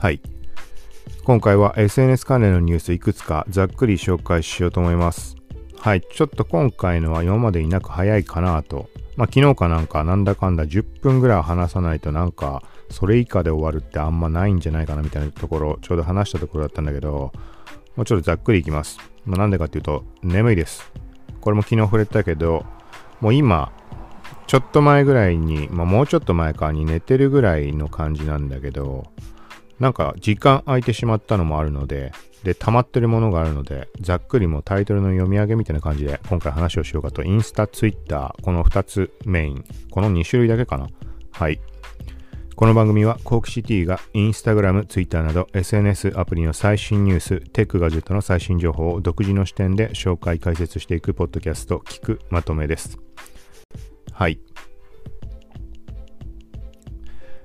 はい。今回は SNS 関連のニュースいくつかざっくり紹介しようと思います。はい。ちょっと今回のは今までいなく早いかなと。まあ昨日かなんかなんだかんだ10分ぐらい話さないとなんかそれ以下で終わるってあんまないんじゃないかなみたいなところちょうど話したところだったんだけどもうちょっとざっくりいきます。まあ、なんでかっていうと眠いです。これも昨日触れたけどもう今ちょっと前ぐらいに、まあ、もうちょっと前かに寝てるぐらいの感じなんだけど、なんか時間空いてしまったのもあるので、で、溜まってるものがあるので、ざっくりもタイトルの読み上げみたいな感じで今回話をしようかと、インスタ、ツイッター、この2つメイン、この2種類だけかな。はい。この番組は、コークシティがインスタグラム、ツイッターなど SNS アプリの最新ニュース、テックガジェットの最新情報を独自の視点で紹介、解説していくポッドキャスト、聞くまとめです。はい。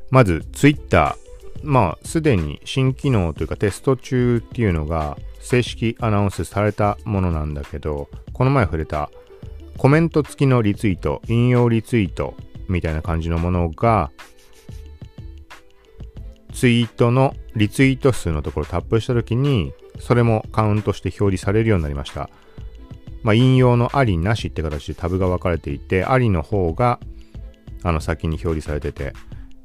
まず、ツイッター。まあ、すでに新機能というかテスト中っていうのが正式アナウンスされたものなんだけど、この前触れたコメント付きのリツイート、引用リツイートみたいな感じのものが、ツイートのリツイート数のところをタップしたときに、それもカウントして表示されるようになりました。まあ、引用のありなしって形でタブが分かれていて、ありの方が、あの、先に表示されてて、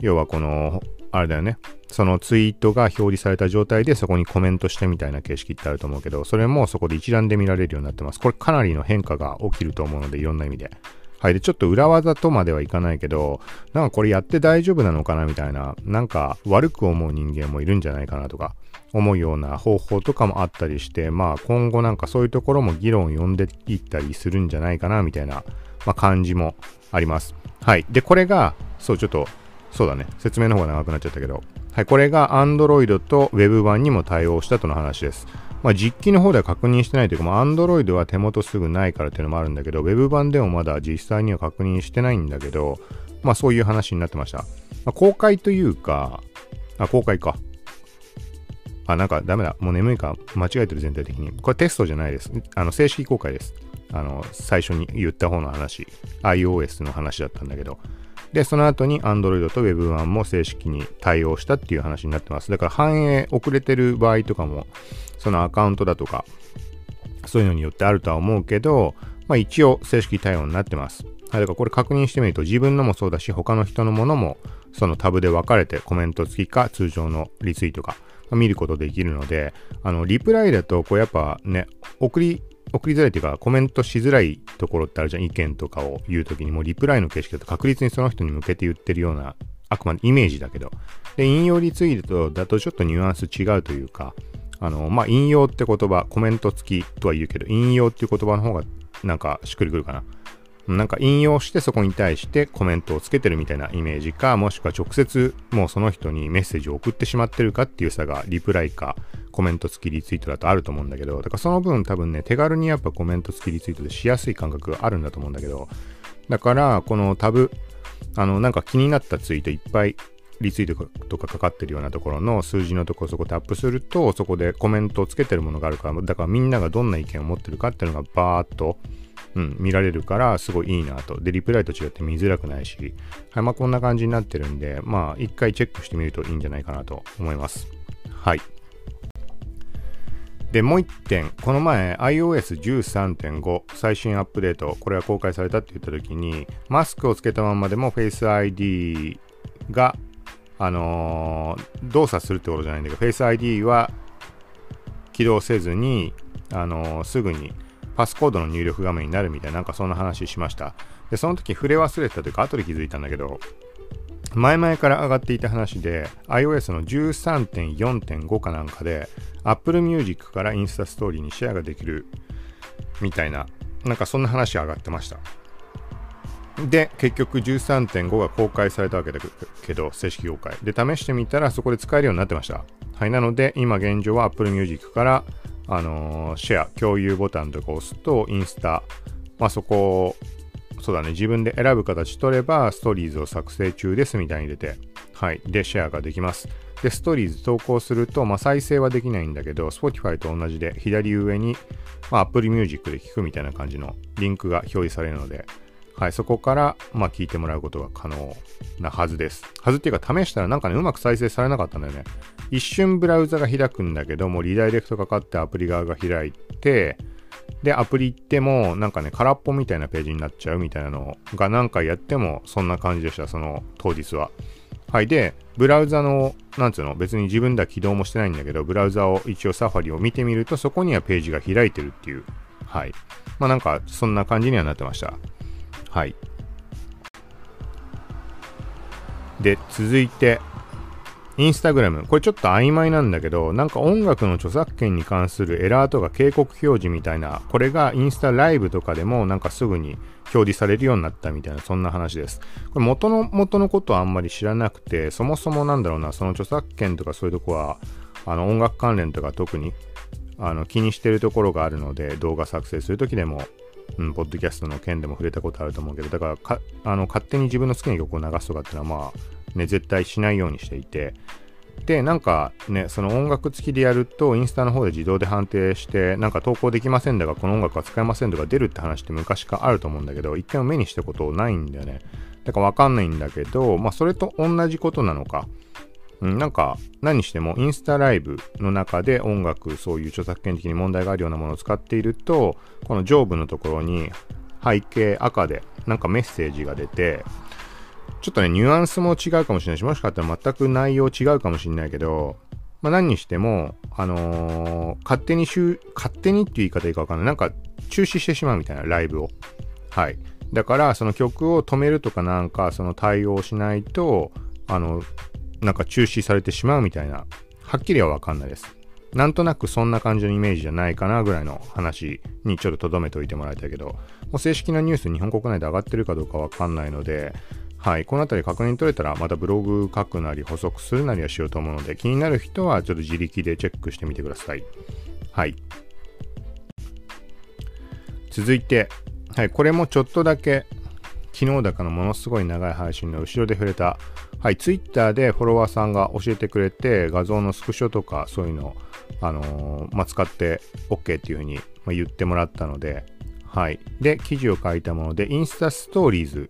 要はこの、あれだよね。そのツイートが表示された状態でそこにコメントしてみたいな形式ってあると思うけど、それもそこで一覧で見られるようになってます。これかなりの変化が起きると思うので、いろんな意味で。はい。で、ちょっと裏技とまではいかないけど、なんかこれやって大丈夫なのかなみたいな、なんか悪く思う人間もいるんじゃないかなとか、思うような方法とかもあったりして、まあ今後なんかそういうところも議論を呼んでいったりするんじゃないかなみたいな、まあ、感じもあります。はい。で、これが、そう、ちょっと、そうだね。説明の方が長くなっちゃったけど、はい。これが Android と Web 版にも対応したとの話です。まあ、実機の方では確認してないというか、まあ、Android は手元すぐないからっていうのもあるんだけど、Web 版でもまだ実際には確認してないんだけど、まあそういう話になってました。まあ、公開というか、あ、公開か。あ、なんかダメだ。もう眠いか。間違えてる全体的に。これテストじゃないです。あの、正式公開です。あの、最初に言った方の話。iOS の話だったんだけど。で、その後に Android と Web 版も正式に対応したっていう話になってます。だから反映遅れてる場合とかも、そのアカウントだとか、そういうのによってあるとは思うけど、まあ一応正式対応になってます。はい、だからこれ確認してみると自分のもそうだし、他の人のものもそのタブで分かれてコメント付きか通常のリツイートか見ることできるので、あの、リプライだとこうやっぱね、送り、送りづらいというかコメントしづらいところってあるじゃん。意見とかを言うときにもうリプライの形式だと確実にその人に向けて言ってるようなあくまでイメージだけど。で、引用リツイートだとちょっとニュアンス違うというか、あの、まあ、引用って言葉、コメント付きとは言うけど、引用っていう言葉の方がなんかしっくりくるかな。なんか引用してそこに対してコメントをつけてるみたいなイメージか、もしくは直接もうその人にメッセージを送ってしまってるかっていう差がリプライかコメント付きリツイートだとあると思うんだけど、だからその分多分ね、手軽にやっぱコメント付きリツイートでしやすい感覚があるんだと思うんだけど、だからこのタブ、あのなんか気になったツイートいっぱいリツイートとかかかってるようなところの数字のところそこタップするとそこでコメントをつけてるものがあるからだからみんながどんな意見を持ってるかっていうのがバーッと、うん、見られるからすごいいいなと。でリプライと違って見づらくないし、はいまあ、こんな感じになってるんでまあ一回チェックしてみるといいんじゃないかなと思います。はい。で、もう一点、この前 iOS13.5 最新アップデート、これが公開されたって言った時に、マスクをつけたままでも Face ID があのー、動作するってことじゃないんだけど、Face ID は起動せずに、あのー、すぐにパスコードの入力画面になるみたいな、なんかそんな話しました。で、その時触れ忘れたというか、後で気づいたんだけど、前々から上がっていた話で、iOS の13.4.5かなんかで、Apple Music からインスタストーリーにシェアができるみたいな、なんかそんな話上がってました。で、結局13.5が公開されたわけだけど、正式公開。で、試してみたらそこで使えるようになってました。はい、なので、今現状は Apple Music から、あのー、シェア、共有ボタンとか押すと、インスタ、まあそこを、そうだね、自分で選ぶ形取れば、ストーリーズを作成中ですみたいに出て、はい、で、シェアができます。で、ストーリーズ投稿すると、まあ再生はできないんだけど、Spotify と同じで、左上に、まあ Apple Music で聞くみたいな感じのリンクが表示されるので、はい、そこから、まあ、聞いてもらうことが可能なはずです。はずっていうか、試したらなんかね、うまく再生されなかったんだよね。一瞬ブラウザが開くんだけども、リダイレクトかかってアプリ側が開いて、で、アプリ行っても、なんかね、空っぽみたいなページになっちゃうみたいなのが何回やっても、そんな感じでした、その当日は。はい。で、ブラウザの、なんつうの、別に自分では起動もしてないんだけど、ブラウザを一応サファリを見てみると、そこにはページが開いてるっていう。はい。まあなんか、そんな感じにはなってました。はい。で、続いて、インスタグラム。これちょっと曖昧なんだけど、なんか音楽の著作権に関するエラーとか警告表示みたいな、これがインスタライブとかでもなんかすぐに表示されるようになったみたいな、そんな話です。これ元の元のことはあんまり知らなくて、そもそもなんだろうな、その著作権とかそういうとこは、あの音楽関連とか特にあの気にしてるところがあるので、動画作成するときでも、うん、ポッドキャストの件でも触れたことあると思うけど、だからあの勝手に自分の好きな曲を流すとかっていうのはまあ、ね、絶対しないようにしていて、で、なんかね、その音楽付きでやると、インスタの方で自動で判定して、なんか投稿できませんだが、この音楽は使えませんとか出るって話って昔からあると思うんだけど、一回も目にしたことないんだよね。だからわかんないんだけど、まあそれと同じことなのか。うん、なんか何してもインスタライブの中で音楽、そういう著作権的に問題があるようなものを使っていると、この上部のところに背景赤でなんかメッセージが出て、ちょっとね、ニュアンスも違うかもしれないし、もしかしたら全く内容違うかもしれないけど、まあ何にしても、あのー、勝手に勝手にっていう言い方いいかわかんない。なんか中止してしまうみたいなライブを。はい。だから、その曲を止めるとかなんか、その対応しないと、あの、なんか中止されてしまうみたいな、はっきりはわかんないです。なんとなくそんな感じのイメージじゃないかなぐらいの話にちょっと留めておいてもらいたいけど、もう正式なニュース日本国内で上がってるかどうかわかんないので、はい、この辺り確認取れたらまたブログ書くなり補足するなりはしようと思うので気になる人はちょっと自力でチェックしてみてください。はい。続いて、はい、これもちょっとだけ昨日だかのものすごい長い配信の後ろで触れた、はい、Twitter でフォロワーさんが教えてくれて画像のスクショとかそういうの、あのー、まあ、使って OK っていうふうに、言ってもらったので、はい。で、記事を書いたもので、インスタストーリーズ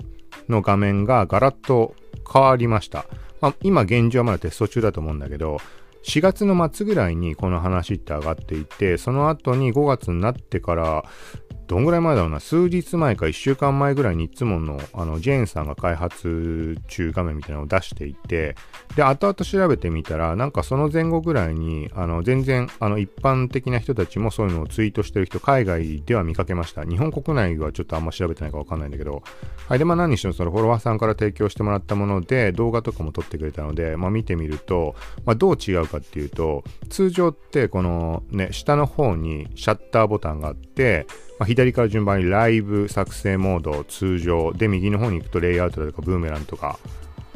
の画面がガラッと変わりました。まあ、今現状はまだテスト中だと思うんだけど、4月の末ぐらいにこの話って上がっていて、その後に5月になってから、どんぐらい前だろうな、数日前か1週間前ぐらいにいつもの、あの、ジェーンさんが開発中画面みたいなのを出していて、で、後々調べてみたら、なんかその前後ぐらいに、あの、全然、あの、一般的な人たちもそういうのをツイートしてる人、海外では見かけました。日本国内はちょっとあんま調べてないかわかんないんだけど、はい。で、まあ何にしてもそのフォロワーさんから提供してもらったもので、動画とかも撮ってくれたので、まあ見てみると、まあどう違うかっていうと、通常ってこのね、下の方にシャッターボタンがあって、まあ、左から順番にライブ作成モード、通常、で、右の方に行くとレイアウトだとか、ブーメランとか、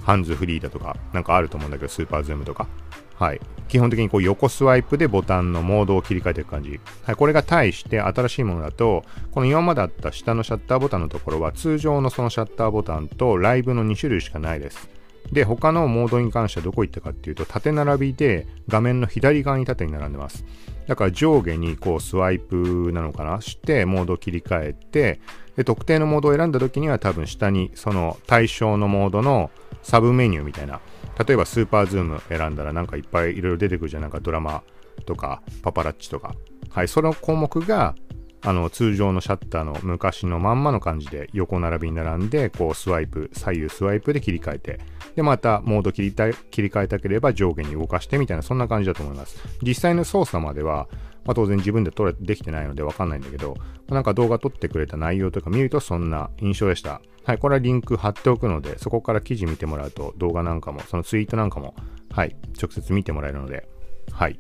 ハンズフリーだとか、なんかあると思うんだけど、スーパーズームとか。はい。基本的にこう横スワイプでボタンのモードを切り替えていく感じ。はい。これが対して新しいものだと、この今まであった下のシャッターボタンのところは通常のそのシャッターボタンとライブの2種類しかないです。で、他のモードに関してはどこ行ったかっていうと、縦並びで画面の左側に縦に並んでます。だから上下にこうスワイプなのかなして、モードを切り替えて、で、特定のモードを選んだ時には多分下にその対象のモードのサブメニューみたいな。例えばスーパーズーム選んだらなんかいっぱいいろいろ出てくるじゃん。なんかドラマとかパパラッチとか。はい、その項目があの、通常のシャッターの昔のまんまの感じで横並びに並んで、こうスワイプ、左右スワイプで切り替えて、で、またモード切りた切り替えたければ上下に動かしてみたいな、そんな感じだと思います。実際の操作までは、まあ、当然自分で撮れできてないのでわかんないんだけど、なんか動画撮ってくれた内容とか見るとそんな印象でした。はい、これはリンク貼っておくので、そこから記事見てもらうと動画なんかも、そのツイートなんかも、はい、直接見てもらえるので、はい。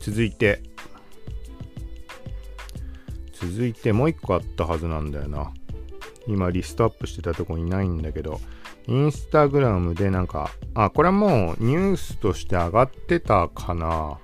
続いて、続いてもう一個あったはずなんだよな。今リストアップしてたとこにないんだけど、インスタグラムでなんか、あ、これはもうニュースとして上がってたかな。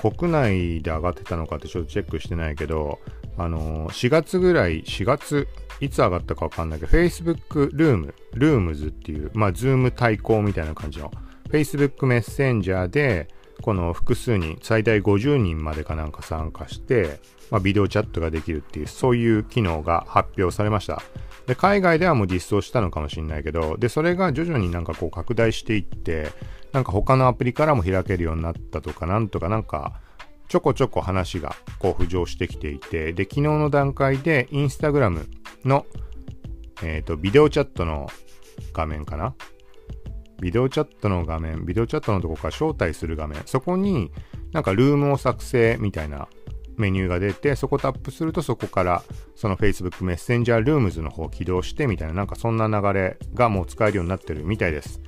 国内で上がってたのかってちょっとチェックしてないけど、あのー、4月ぐらい、4月、いつ上がったかわかんないけど、Facebook ルーム、ルームズっていう、まあ、 Zoom 対抗みたいな感じの、Facebook メッセンジャーで、この複数人、最大50人までかなんか参加して、まあ、ビデオチャットができるっていう、そういう機能が発表されました。で、海外ではもう実装したのかもしれないけど、で、それが徐々になんかこう拡大していって、なんか他のアプリからも開けるようになったとか、なんとかなんか、ちょこちょこ話がこう浮上してきていて、で、昨日の段階でインスタグラムの、えっ、ー、と、ビデオチャットの画面かな？ビデオチャットの画面、ビデオチャットのとこから招待する画面、そこになんかルームを作成みたいなメニューが出て、そこタップするとそこからその Facebook メッセンジャールームズの方を起動してみたいな、なんかそんな流れがもう使えるようになってるみたいです。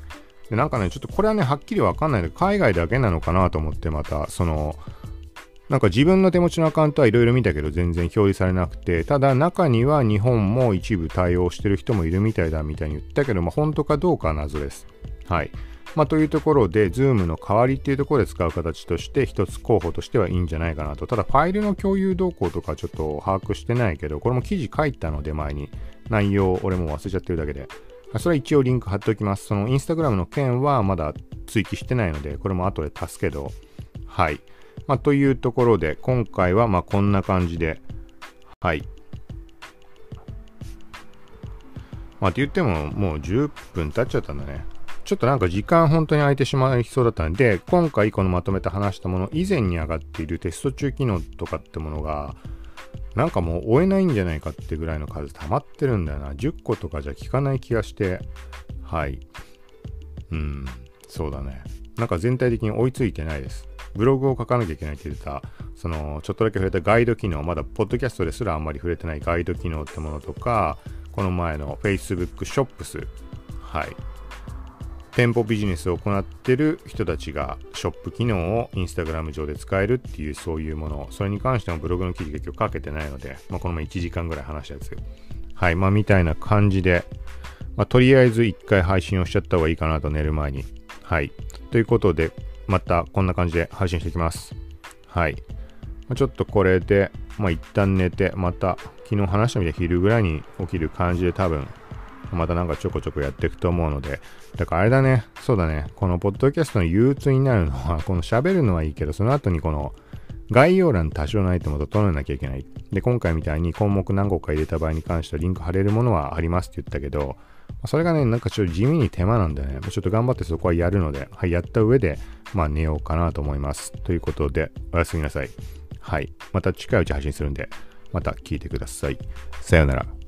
で、なんかね、ちょっとこれはね、はっきりわかんないので、海外だけなのかなと思ってまた、その、なんか自分の手持ちのアカウントはいろいろ見たけど全然表示されなくて、ただ中には日本も一部対応してる人もいるみたいだみたいに言ったけど、まあ本当かどうか謎です。はい。まあ、というところで、Zoom の代わりっていうところで使う形として、一つ候補としてはいいんじゃないかなと。ただ、ファイルの共有動向とかちょっと把握してないけど、これも記事書いたので、前に。内容、俺も忘れちゃってるだけで。それは一応リンク貼っておきます。その Instagram の件はまだ追記してないので、これも後で足すけど。はい。まあ、というところで、今回はまあこんな感じで、はい。まあ、って言ってももう10分経っちゃったんだね。ちょっとなんか時間本当に空いてしまいそうだったんで、今回このまとめて話したもの、以前に上がっているテスト中機能とかってものが、なんかもう追えないんじゃないかってぐらいの数溜まってるんだよな。10個とかじゃ効かない気がして、はい。うん、そうだね。なんか全体的に追いついてないです。ブログを書かなきゃいけないって言ってた、その、ちょっとだけ触れたガイド機能、まだポッドキャストですらあんまり触れてないガイド機能ってものとか、この前の Facebook ショップス、はい。店舗ビジネスを行ってる人たちがショップ機能をインスタグラム上で使えるっていうそういうもの、それに関してもブログの記事結局書けてないので、まあ、この前1時間ぐらい話したやつ。はい、まあみたいな感じで、まあ、とりあえず1回配信をしちゃった方がいいかなと寝る前に。はい。ということで、またこんな感じで配信していきます。はい。ちょっとこれで、まあ一旦寝て、また昨日話したみたいな昼ぐらいに起きる感じで多分またなんかちょこちょこやっていくと思うので、だからあれだね、そうだね、このポッドキャストの憂鬱になるのは、この喋るのはいいけど、その後にこの概要欄多少ないとも整えなきゃいけない。で、今回みたいに項目何個か入れた場合に関してはリンク貼れるものはありますって言ったけど、それがね、なんかちょっと地味に手間なんでね、ちょっと頑張ってそこはやるので、はい、やった上で、まあ寝ようかなと思います。ということで、おやすみなさい。はい。また近いうち配信するんで、また聞いてください。さようなら。